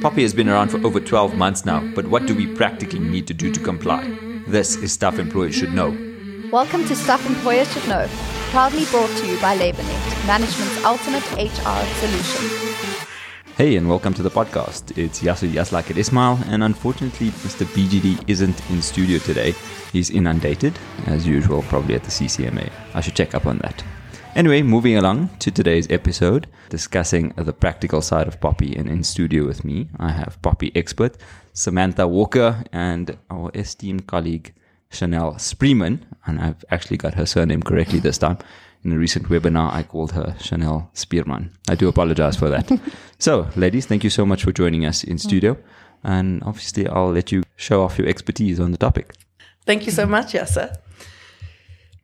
POPI has been around for over 12 months now, but what do we practically need to do to comply? This is Stuff Employers Should Know. Welcome to Stuff Employers Should Know, proudly brought to you by LabourNet, management's ultimate HR solution. Hey, and welcome to the podcast. It's Yasu Yaslak at Ismail, and unfortunately, Mr. BGD isn't in studio today. He's inundated, as usual, probably at the CCMA. I should check up on that. Anyway, moving along to today's episode, discussing the practical side of POPI. And in studio with me, I have POPI expert Samantha Walker and our esteemed colleague Chanel Sprieman. And I've actually got her surname correctly this time. In a recent webinar, I called her Chanel Spearman. I do apologize for that. so, ladies, thank you so much for joining us in studio. And obviously, I'll let you show off your expertise on the topic. Thank you so much, Yasa.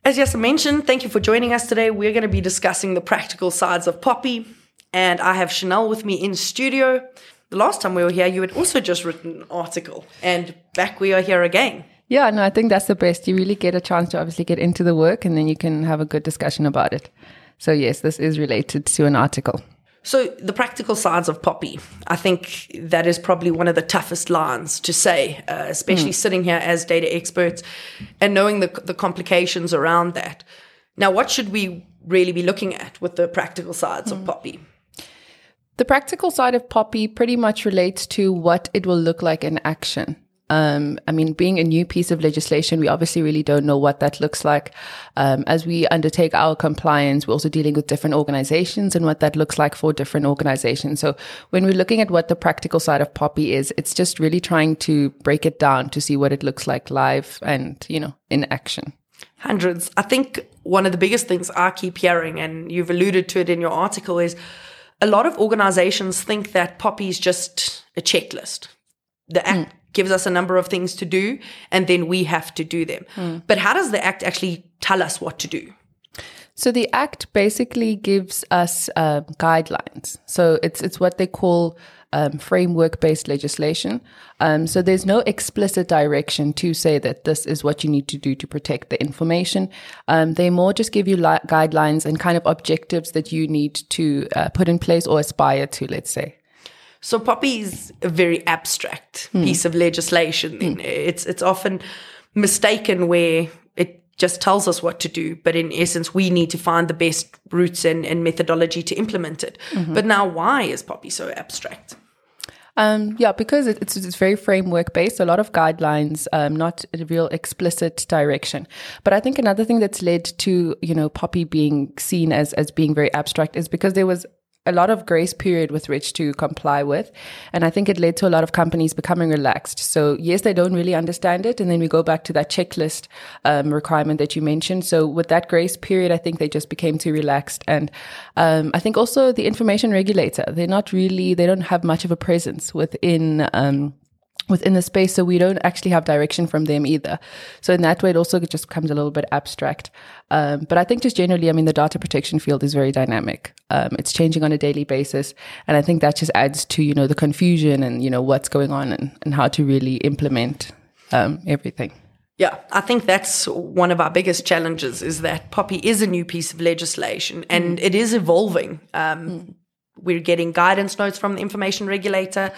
As Yasa mentioned, thank you for joining us today. We're going to be discussing the practical sides of POPI, and I have Chanel with me in studio. The last time we were here, you had also just written an article, and back we are here again. Yeah, no, I think that's the best. You really get a chance to obviously get into the work, and then you can have a good discussion about it. So, yes, this is related to an article. So, the practical sides of POPI, I think that is probably one of the toughest lines to say, uh, especially mm. sitting here as data experts and knowing the, the complications around that. Now, what should we really be looking at with the practical sides mm. of POPI? The practical side of POPI pretty much relates to what it will look like in action. Um, I mean, being a new piece of legislation, we obviously really don't know what that looks like. Um, as we undertake our compliance, we're also dealing with different organizations and what that looks like for different organizations. So when we're looking at what the practical side of POPI is, it's just really trying to break it down to see what it looks like live and, you know, in action. Hundreds. I think one of the biggest things I keep hearing, and you've alluded to it in your article, is a lot of organizations think that POPI is just a checklist. The act mm gives us a number of things to do, and then we have to do them. Mm. But how does the Act actually tell us what to do? So the Act basically gives us uh, guidelines. So it's it's what they call um, framework-based legislation. Um, so there's no explicit direction to say that this is what you need to do to protect the information. Um, they more just give you li- guidelines and kind of objectives that you need to uh, put in place or aspire to, let's say. So POPI is a very abstract mm. piece of legislation. Mm. It's it's often mistaken where it just tells us what to do, but in essence, we need to find the best routes and, and methodology to implement it. Mm-hmm. But now, why is POPI so abstract? Um, yeah, because it's, it's very framework based, a lot of guidelines, um, not a real explicit direction. But I think another thing that's led to, you know, POPI being seen as, as being very abstract is because there was a lot of grace period with which to comply with. And I think it led to a lot of companies becoming relaxed. So yes, they don't really understand it. And then we go back to that checklist um, requirement that you mentioned. So with that grace period, I think they just became too relaxed. And um, I think also the information regulator, they're not really, they don't have much of a presence within um, within the space. So we don't actually have direction from them either. So in that way, it also just becomes a little bit abstract. Um, but I think just generally, I mean, the data protection field is very dynamic. Um, it's changing on a daily basis. And I think that just adds to, you know, the confusion and, you know, what's going on and, and how to really implement um, everything. Yeah, I think that's one of our biggest challenges is that POPI is a new piece of legislation and mm. it is evolving. Um, mm. We're getting guidance notes from the information regulator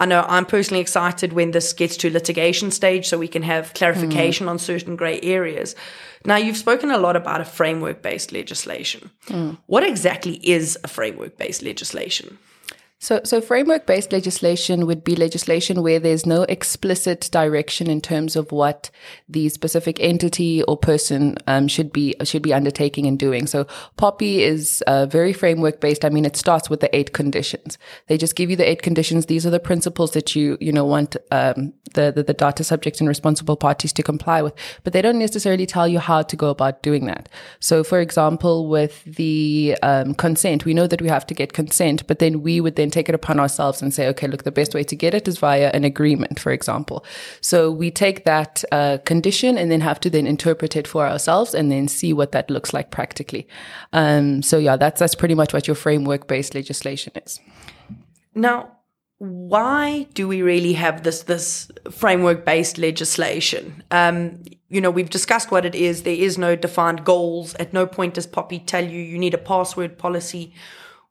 I know I'm personally excited when this gets to litigation stage so we can have clarification mm. on certain grey areas. Now, you've spoken a lot about a framework based legislation. Mm. What exactly is a framework based legislation? So, so framework-based legislation would be legislation where there's no explicit direction in terms of what the specific entity or person um, should be should be undertaking and doing. So, POPI is uh, very framework-based. I mean, it starts with the eight conditions. They just give you the eight conditions. These are the principles that you you know want um, the, the the data subjects and responsible parties to comply with, but they don't necessarily tell you how to go about doing that. So, for example, with the um, consent, we know that we have to get consent, but then we would then take it upon ourselves and say, okay, look, the best way to get it is via an agreement, for example. So we take that uh, condition and then have to then interpret it for ourselves and then see what that looks like practically. Um, so yeah, that's that's pretty much what your framework based legislation is. Now, why do we really have this this framework based legislation? Um, you know, we've discussed what it is. There is no defined goals. At no point does POPI tell you you need a password policy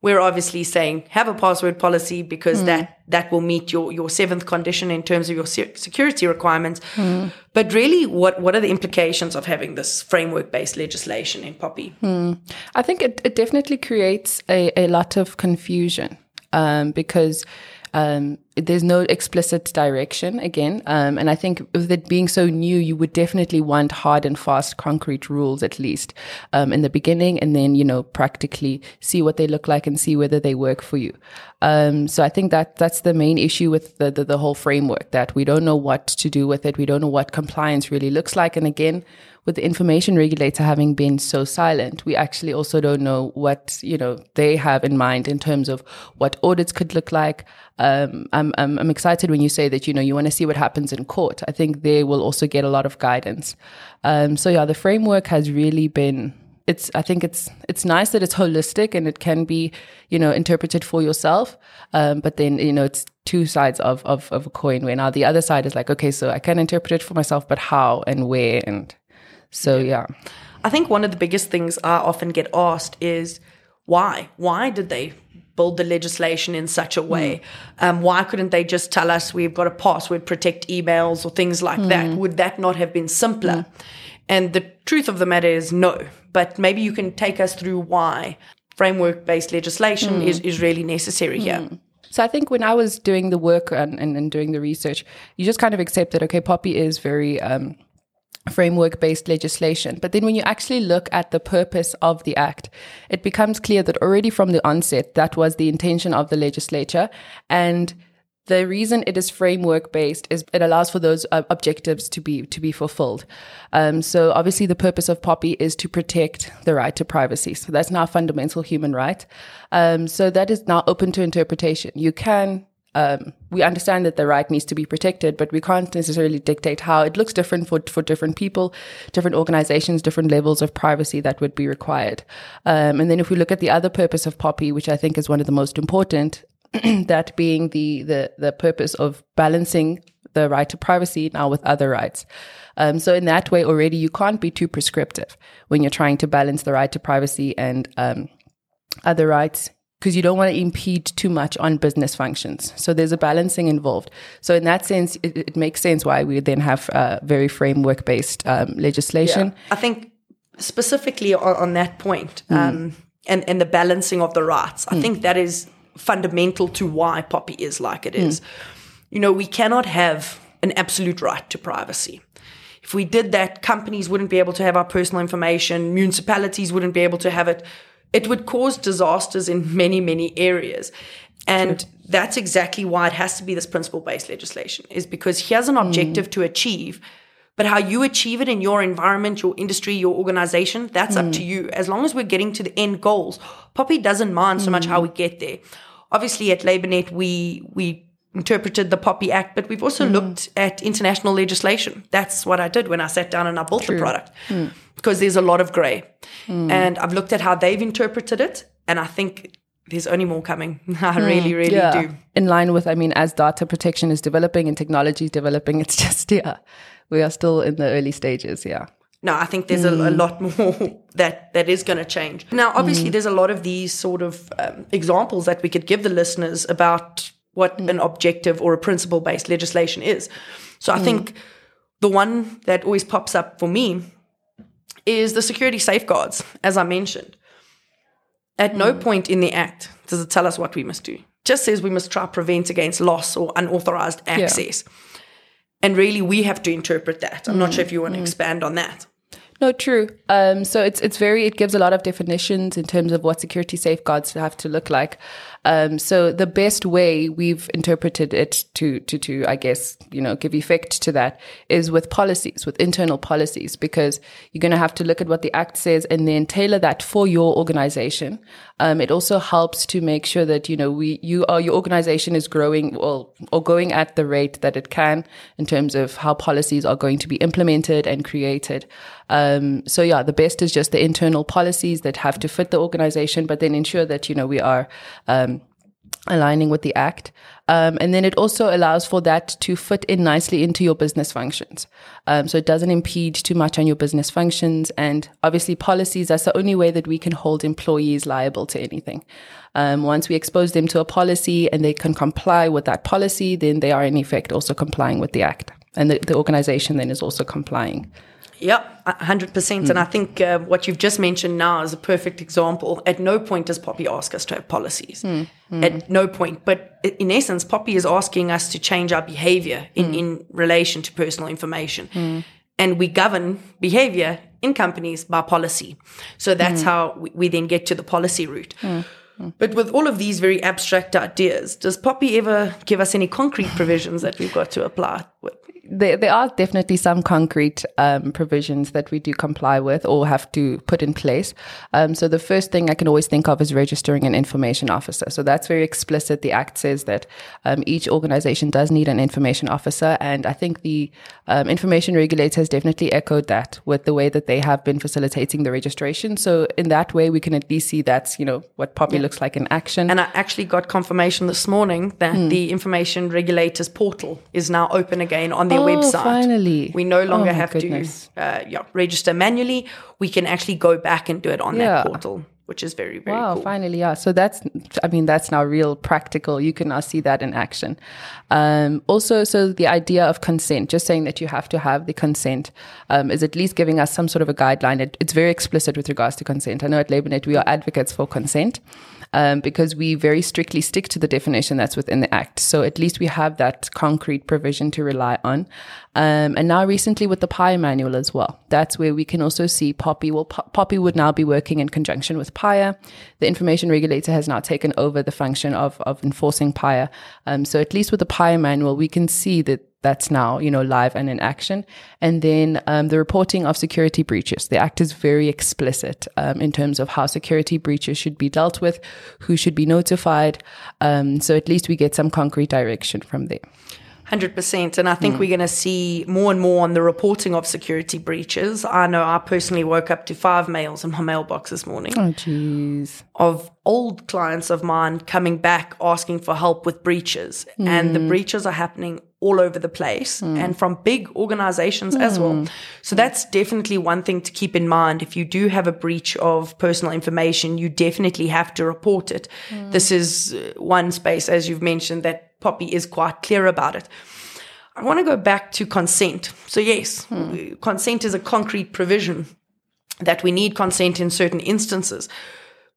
we're obviously saying have a password policy because hmm. that that will meet your your seventh condition in terms of your se- security requirements. Hmm. But really, what what are the implications of having this framework based legislation in POPI? Hmm. I think it, it definitely creates a, a lot of confusion um, because um, there's no explicit direction again. Um, and I think with it being so new, you would definitely want hard and fast, concrete rules at least um, in the beginning, and then you know practically see what they look like and see whether they work for you. Um, so I think that that's the main issue with the, the the whole framework that we don't know what to do with it. We don't know what compliance really looks like. And again, with the information regulator having been so silent, we actually also don't know what you know they have in mind in terms of what audits could look like. Um, I'm, I'm I'm excited when you say that you know you want to see what happens in court. I think they will also get a lot of guidance. Um, so yeah, the framework has really been. It's. I think it's. It's nice that it's holistic and it can be, you know, interpreted for yourself. Um, but then you know, it's two sides of, of of a coin. Where now the other side is like, okay, so I can interpret it for myself, but how and where and so yeah. I think one of the biggest things I often get asked is why? Why did they build the legislation in such a way? Hmm. Um, why couldn't they just tell us we've got a password protect emails or things like that? Hmm. Would that not have been simpler? Hmm. And the truth of the matter is no. But maybe you can take us through why framework based legislation is, is really necessary here. So I think when I was doing the work and, and, and doing the research, you just kind of accept that okay, POPI is very um, framework based legislation. But then when you actually look at the purpose of the act, it becomes clear that already from the onset, that was the intention of the legislature. And the reason it is framework based is it allows for those uh, objectives to be to be fulfilled. Um, so obviously, the purpose of POPI is to protect the right to privacy. So that's now a fundamental human right. Um, so that is now open to interpretation. You can um, we understand that the right needs to be protected, but we can't necessarily dictate how. It looks different for for different people, different organizations, different levels of privacy that would be required. Um, and then if we look at the other purpose of POPI, which I think is one of the most important, that being the the the purpose of balancing the right to privacy now with other rights. Um, so in that way, already you can't be too prescriptive when you're trying to balance the right to privacy and um, other rights because you don't want to impede too much on business functions. So there's a balancing involved. So in that sense, it, it makes sense why we then have uh, very framework based um, legislation. I think specifically on, on that point, um, and, and the balancing of the rights, I think that is fundamental to why POPI is like it is. You know, we cannot have an absolute right to privacy. If we did that, companies wouldn't be able to have our personal information, municipalities wouldn't be able to have it. It would cause disasters in many, many areas. And that's exactly why it has to be this principle based legislation, is because here's an hmm. objective to achieve. But how you achieve it in your environment, your industry, your organization, that's up hmm. to you. As long as we're getting to the end goals, POPI doesn't mind so much hmm. how we get there. Obviously, at LabourNet, we we interpreted the POPI Act, but we've also hmm. looked at international legislation. That's what I did when I sat down and I built the product hmm. because there's a lot of grey. Hmm. And I've looked at how they've interpreted it, and I think there's only more coming. I really, really do. In line with, I mean, as data protection is developing and technology is developing, it's just, yeah, we are still in the early stages. Yeah. No, I think there's a, a lot more that that is going to change. Now, obviously, there's a lot of these sort of um, examples that we could give the listeners about what mm. an objective or a principle based legislation is. So I mm. think the one that always pops up for me is the security safeguards, as I mentioned. At no mm. point in the Act does it tell us what we must do. It just says we must try to prevent against loss or unauthorized access. And really, we have to interpret that. I'm not sure if you want to expand on that. No, true. Um, so it's it's very it gives a lot of definitions in terms of what security safeguards have to look like. Um, so the best way we've interpreted it to to to I guess you know give effect to that is with policies, with internal policies, because you're going to have to look at what the act says and then tailor that for your organization. Um, it also helps to make sure that you know we you are your organization is growing or or going at the rate that it can in terms of how policies are going to be implemented and created. Um, so yeah, the best is just the internal policies that have to fit the organization, but then ensure that you know we are um, aligning with the act. Um, and then it also allows for that to fit in nicely into your business functions. Um, so it doesn't impede too much on your business functions. And obviously, policies, that's the only way that we can hold employees liable to anything. Um, once we expose them to a policy and they can comply with that policy, then they are in effect also complying with the act. And the, the organization then is also complying. Yep, 100%. Mm. And I think uh, what you've just mentioned now is a perfect example. At no point does POPI ask us to have policies. Mm. Mm. At no point. But in essence, POPI is asking us to change our behavior in, in relation to personal information. And we govern behavior in companies by policy. So that's how we, we, then get to the policy route. But with all of these very abstract ideas, does POPI ever give us any concrete provisions that we've got to apply with? There, there are definitely some concrete um, provisions that we do comply with or have to put in place. Um, so the first thing I can always think of is registering an information officer. So that's very explicit. The Act says that um, each organization does need an information officer, and I think the um, information regulator has definitely echoed that with the way that they have been facilitating the registration. So in that way, we can at least see that's you know what POPI yeah. looks like in action. And I actually got confirmation this morning that mm. the information regulators portal is now open again on the oh, website. Finally. We no longer oh, have goodness. to uh, yeah, register manually. We can actually go back and do it on yeah. that portal which is very very wow cool. finally yeah so that's i mean that's now real practical you can now see that in action um, also so the idea of consent just saying that you have to have the consent um, is at least giving us some sort of a guideline it, it's very explicit with regards to consent i know at LabourNet we are advocates for consent um, because we very strictly stick to the definition that's within the Act. So at least we have that concrete provision to rely on. Um, and now recently with the PAIA manual as well, that's where we can also see POPI. Well, P- POPI would now be working in conjunction with PAIA. The information regulator has now taken over the function of, of enforcing PAIA. Um, so at least with the PAIA manual, we can see that that's now you know live and in action and then um, the reporting of security breaches the act is very explicit um, in terms of how security breaches should be dealt with who should be notified um, so at least we get some concrete direction from there 100%. And I think mm. we're going to see more and more on the reporting of security breaches. I know I personally woke up to five mails in my mailbox this morning. Oh, jeez. Of old clients of mine coming back asking for help with breaches. Mm. And the hmm. breaches are happening all over the place mm. and from big organizations mm. as well. Hmm. So that's definitely one thing to keep in mind. If you do have a breach of personal information, you definitely have to report it. Mm. This is uh, one space, as you've mentioned, that POPI is quite clear about it. I want to go back to consent. So, yes, hmm. consent is a concrete provision that we need consent in certain instances.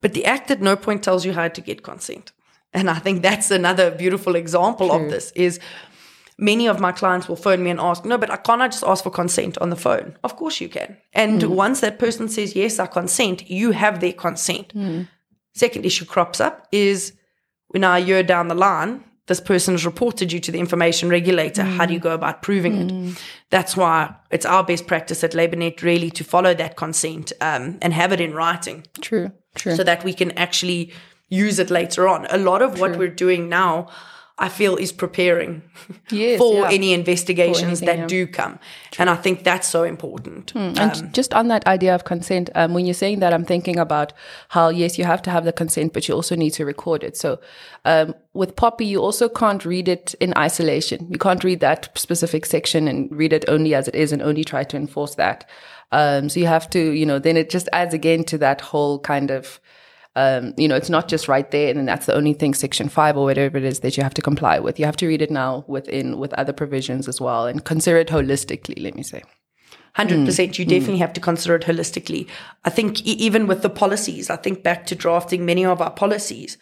But the Act at no point tells you how to get consent. And I think that's another beautiful example True. of this is many of my clients will phone me and ask, no, but I can't I just ask for consent on the phone? Of course you can. And mm. once that person says, yes, I consent, you have their consent. Mm. Second issue crops up is when a year down the line, this person has reported you to the information regulator. Mm. How do you go about proving it? Mm. That's why it's our best practice at LabourNet really to follow that consent um, and have it in writing. True, true. So that we can actually use it later on. A lot of true. what we're doing now I feel is preparing yes, for yeah. any investigations for anything, that yeah. do come. True. And I think that's so important. Mm. Um, and just on that idea of consent, um, when you're saying that, I'm thinking about how, yes, you have to have the consent, but you also need to record it. So um, with POPI, you also can't read it in isolation. You can't read that specific section and read it only as it is and only try to enforce that. Um, so you have to, you know, then it just adds again to that whole kind of um, you know, it's not just right there, and then that's the only thing, Section Five or whatever it is that you have to comply with. You have to read it now within with other provisions as well, and consider it holistically. Let me say. 100% mm. you definitely mm. have to consider it holistically i think e- even with the policies i think back to drafting many of our policies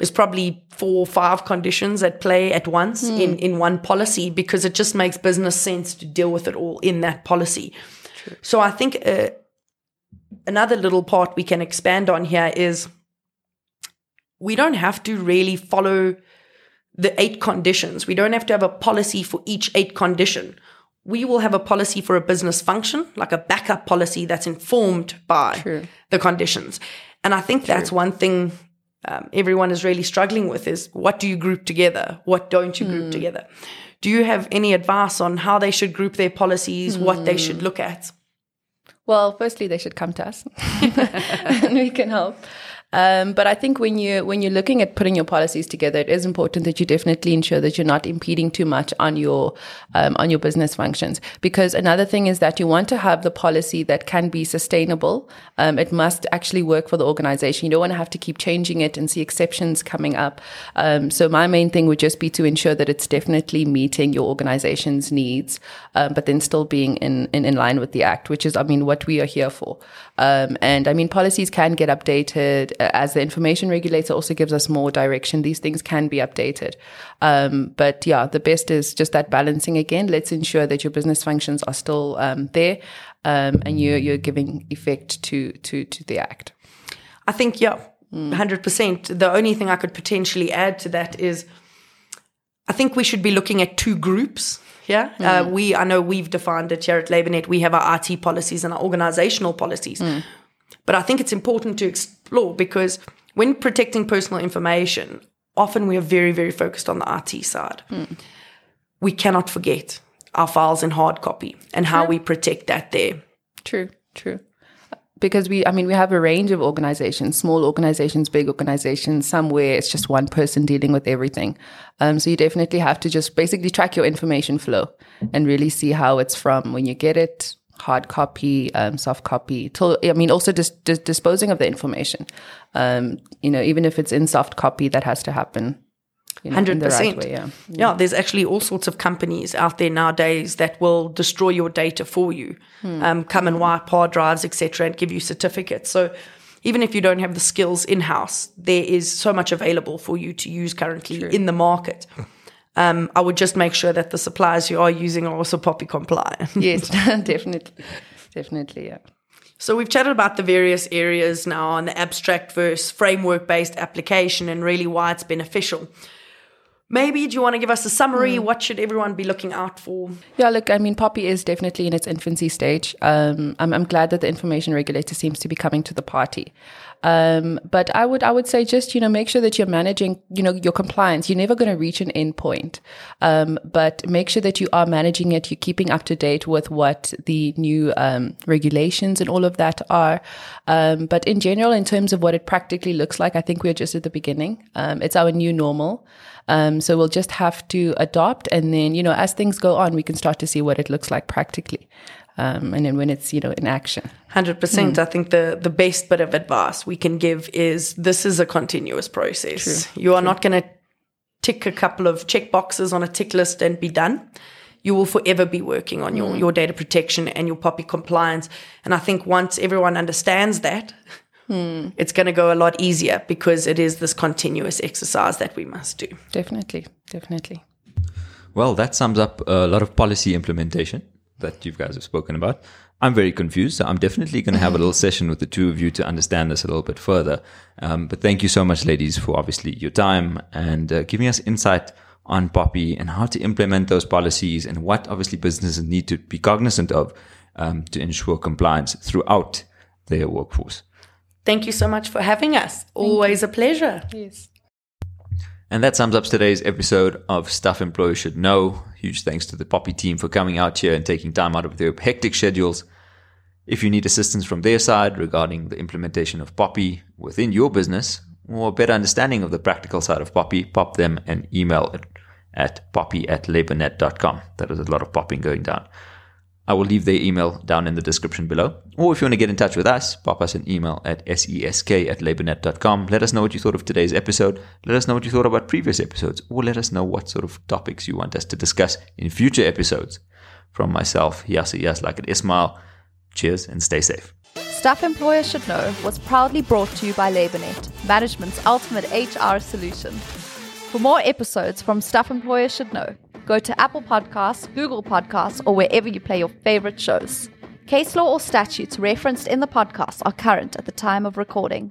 there's probably four or five conditions at play at once mm. in, in one policy because it just makes business sense to deal with it all in that policy. True. So I think uh, another little part we can expand on here is we don't have to really follow the eight conditions. We don't have to have a policy for each eight condition. We will have a policy for a business function, like a backup policy that's informed by True. the conditions. And I think True. that's one thing um, everyone is really struggling with is what do you group together? What don't you group mm. together? Do you have any advice on how they should group their policies, mm. what they should hmm. look at? Well, firstly, they should come to us and we can help. Um, but I think when you when you're looking at putting your policies together, it is important that you definitely ensure that you're not impeding too much on your um, on your business functions. Because another thing is that you want to have the policy that can be sustainable. Um, it must actually work for the organization. You don't want to have to keep changing it and see exceptions coming up. Um, so my main thing would just be to ensure that it's definitely meeting your organization's needs, um, but then still being in, in in line with the act, which is I mean what we are here for. Um, and I mean policies can get updated as the information regulator also gives us more direction, these things can be updated. Um, but yeah, the best is just that balancing again. Let's ensure that your business functions are still um, there um, and you're, you're giving effect to, to, to the act. I think, yeah, 100%. The only thing I could potentially add to that is I think we should be looking at two groups. Yeah, uh, we I know we've defined it here at LabourNet. We have our IT policies and our organizational policies. But I think it's important to explore because when protecting personal information, often we are very, very focused on the IT side. We cannot forget our files in hard copy and how we protect that there. True, true. Because we, I mean, we have a range of organizations, small organizations, big organizations, somewhere it's just one person dealing with everything. Um, so you definitely have to just basically track your information flow and really see how it's from when you get it, hard copy, um, soft copy. Till, I mean, also just dis- disposing of the information. Um, you know, even if it's in soft copy, that has to happen. Know, in right 100%. way, yeah. Yeah, there's actually all sorts of companies out there nowadays that will destroy your data for you, um, come and wipe hard drives, etc., and give you certificates. So even if you don't have the skills in house, there is so much available for you to use currently in the market. Um, I would just make sure that the suppliers you are using are also POPI compliant. Yes, definitely. Definitely, yeah. So we've chatted about the various areas now on the abstract versus framework based application and really why it's beneficial. Maybe do you want to give us a summary? What should everyone be looking out for? Yeah, look, I mean, POPI is definitely in its infancy stage. Um, I'm, I'm glad that the information regulator seems to be coming to the party. Um, but I would, I would say just, you know, make sure that you're managing, you know, your compliance. You're never going to reach an end point. Um, but make sure that you are managing it. You're keeping up to date with what the new, um, regulations and all of that are. Um, but in general, in terms of what it practically looks like, I think we're just at the beginning. Um, it's our new normal. Um, so we'll just have to adopt, and then you know, as things go on, we can start to see what it looks like practically, um, and then when it's you know in action. Hundred percent. I think the the best bit of advice we can give is this is a continuous process. You are not going to tick a couple of check boxes on a tick list and be done. You will forever be working on your, your data protection and your POPI compliance. And I think once everyone understands that, it's going to go a lot easier because it is this continuous exercise that we must do. Definitely, definitely. Well, that sums up a lot of policy implementation that you guys have spoken about. I'm very confused, so I'm definitely going to have a little session with the two of you to understand this a little bit further. Um, but thank you so much, ladies, for obviously your time and uh, giving us insight on POPI and how to implement those policies and what obviously businesses need to be cognizant of um, to ensure compliance throughout their workforce. Thank you so much for having us. Always a pleasure. Yes. And that sums up today's episode of Stuff Employers Should Know. Huge thanks to the POPI team for coming out here and taking time out of their hectic schedules. If you need assistance from their side regarding the implementation of POPI within your business or a better understanding of the practical side of POPI, pop them an email at, at poppy at labornet.com. That is a lot of popping going down. I will leave their email down in the description below. Or if you want to get in touch with us, pop us an email at sesk at labornet.com. Let us know what you thought of today's episode. Let us know what you thought about previous episodes. Or let us know what sort of topics you want us to discuss in future episodes. From myself, Yasser Yaslak at Ismail. Cheers and stay safe. Stuff Employers Should Know was proudly brought to you by LabourNet, management's ultimate HR solution. For more episodes from Stuff Employers Should Know, go to Apple Podcasts, Google Podcasts, or wherever you play your favorite shows. Case law or statutes referenced in the podcast are current at the time of recording.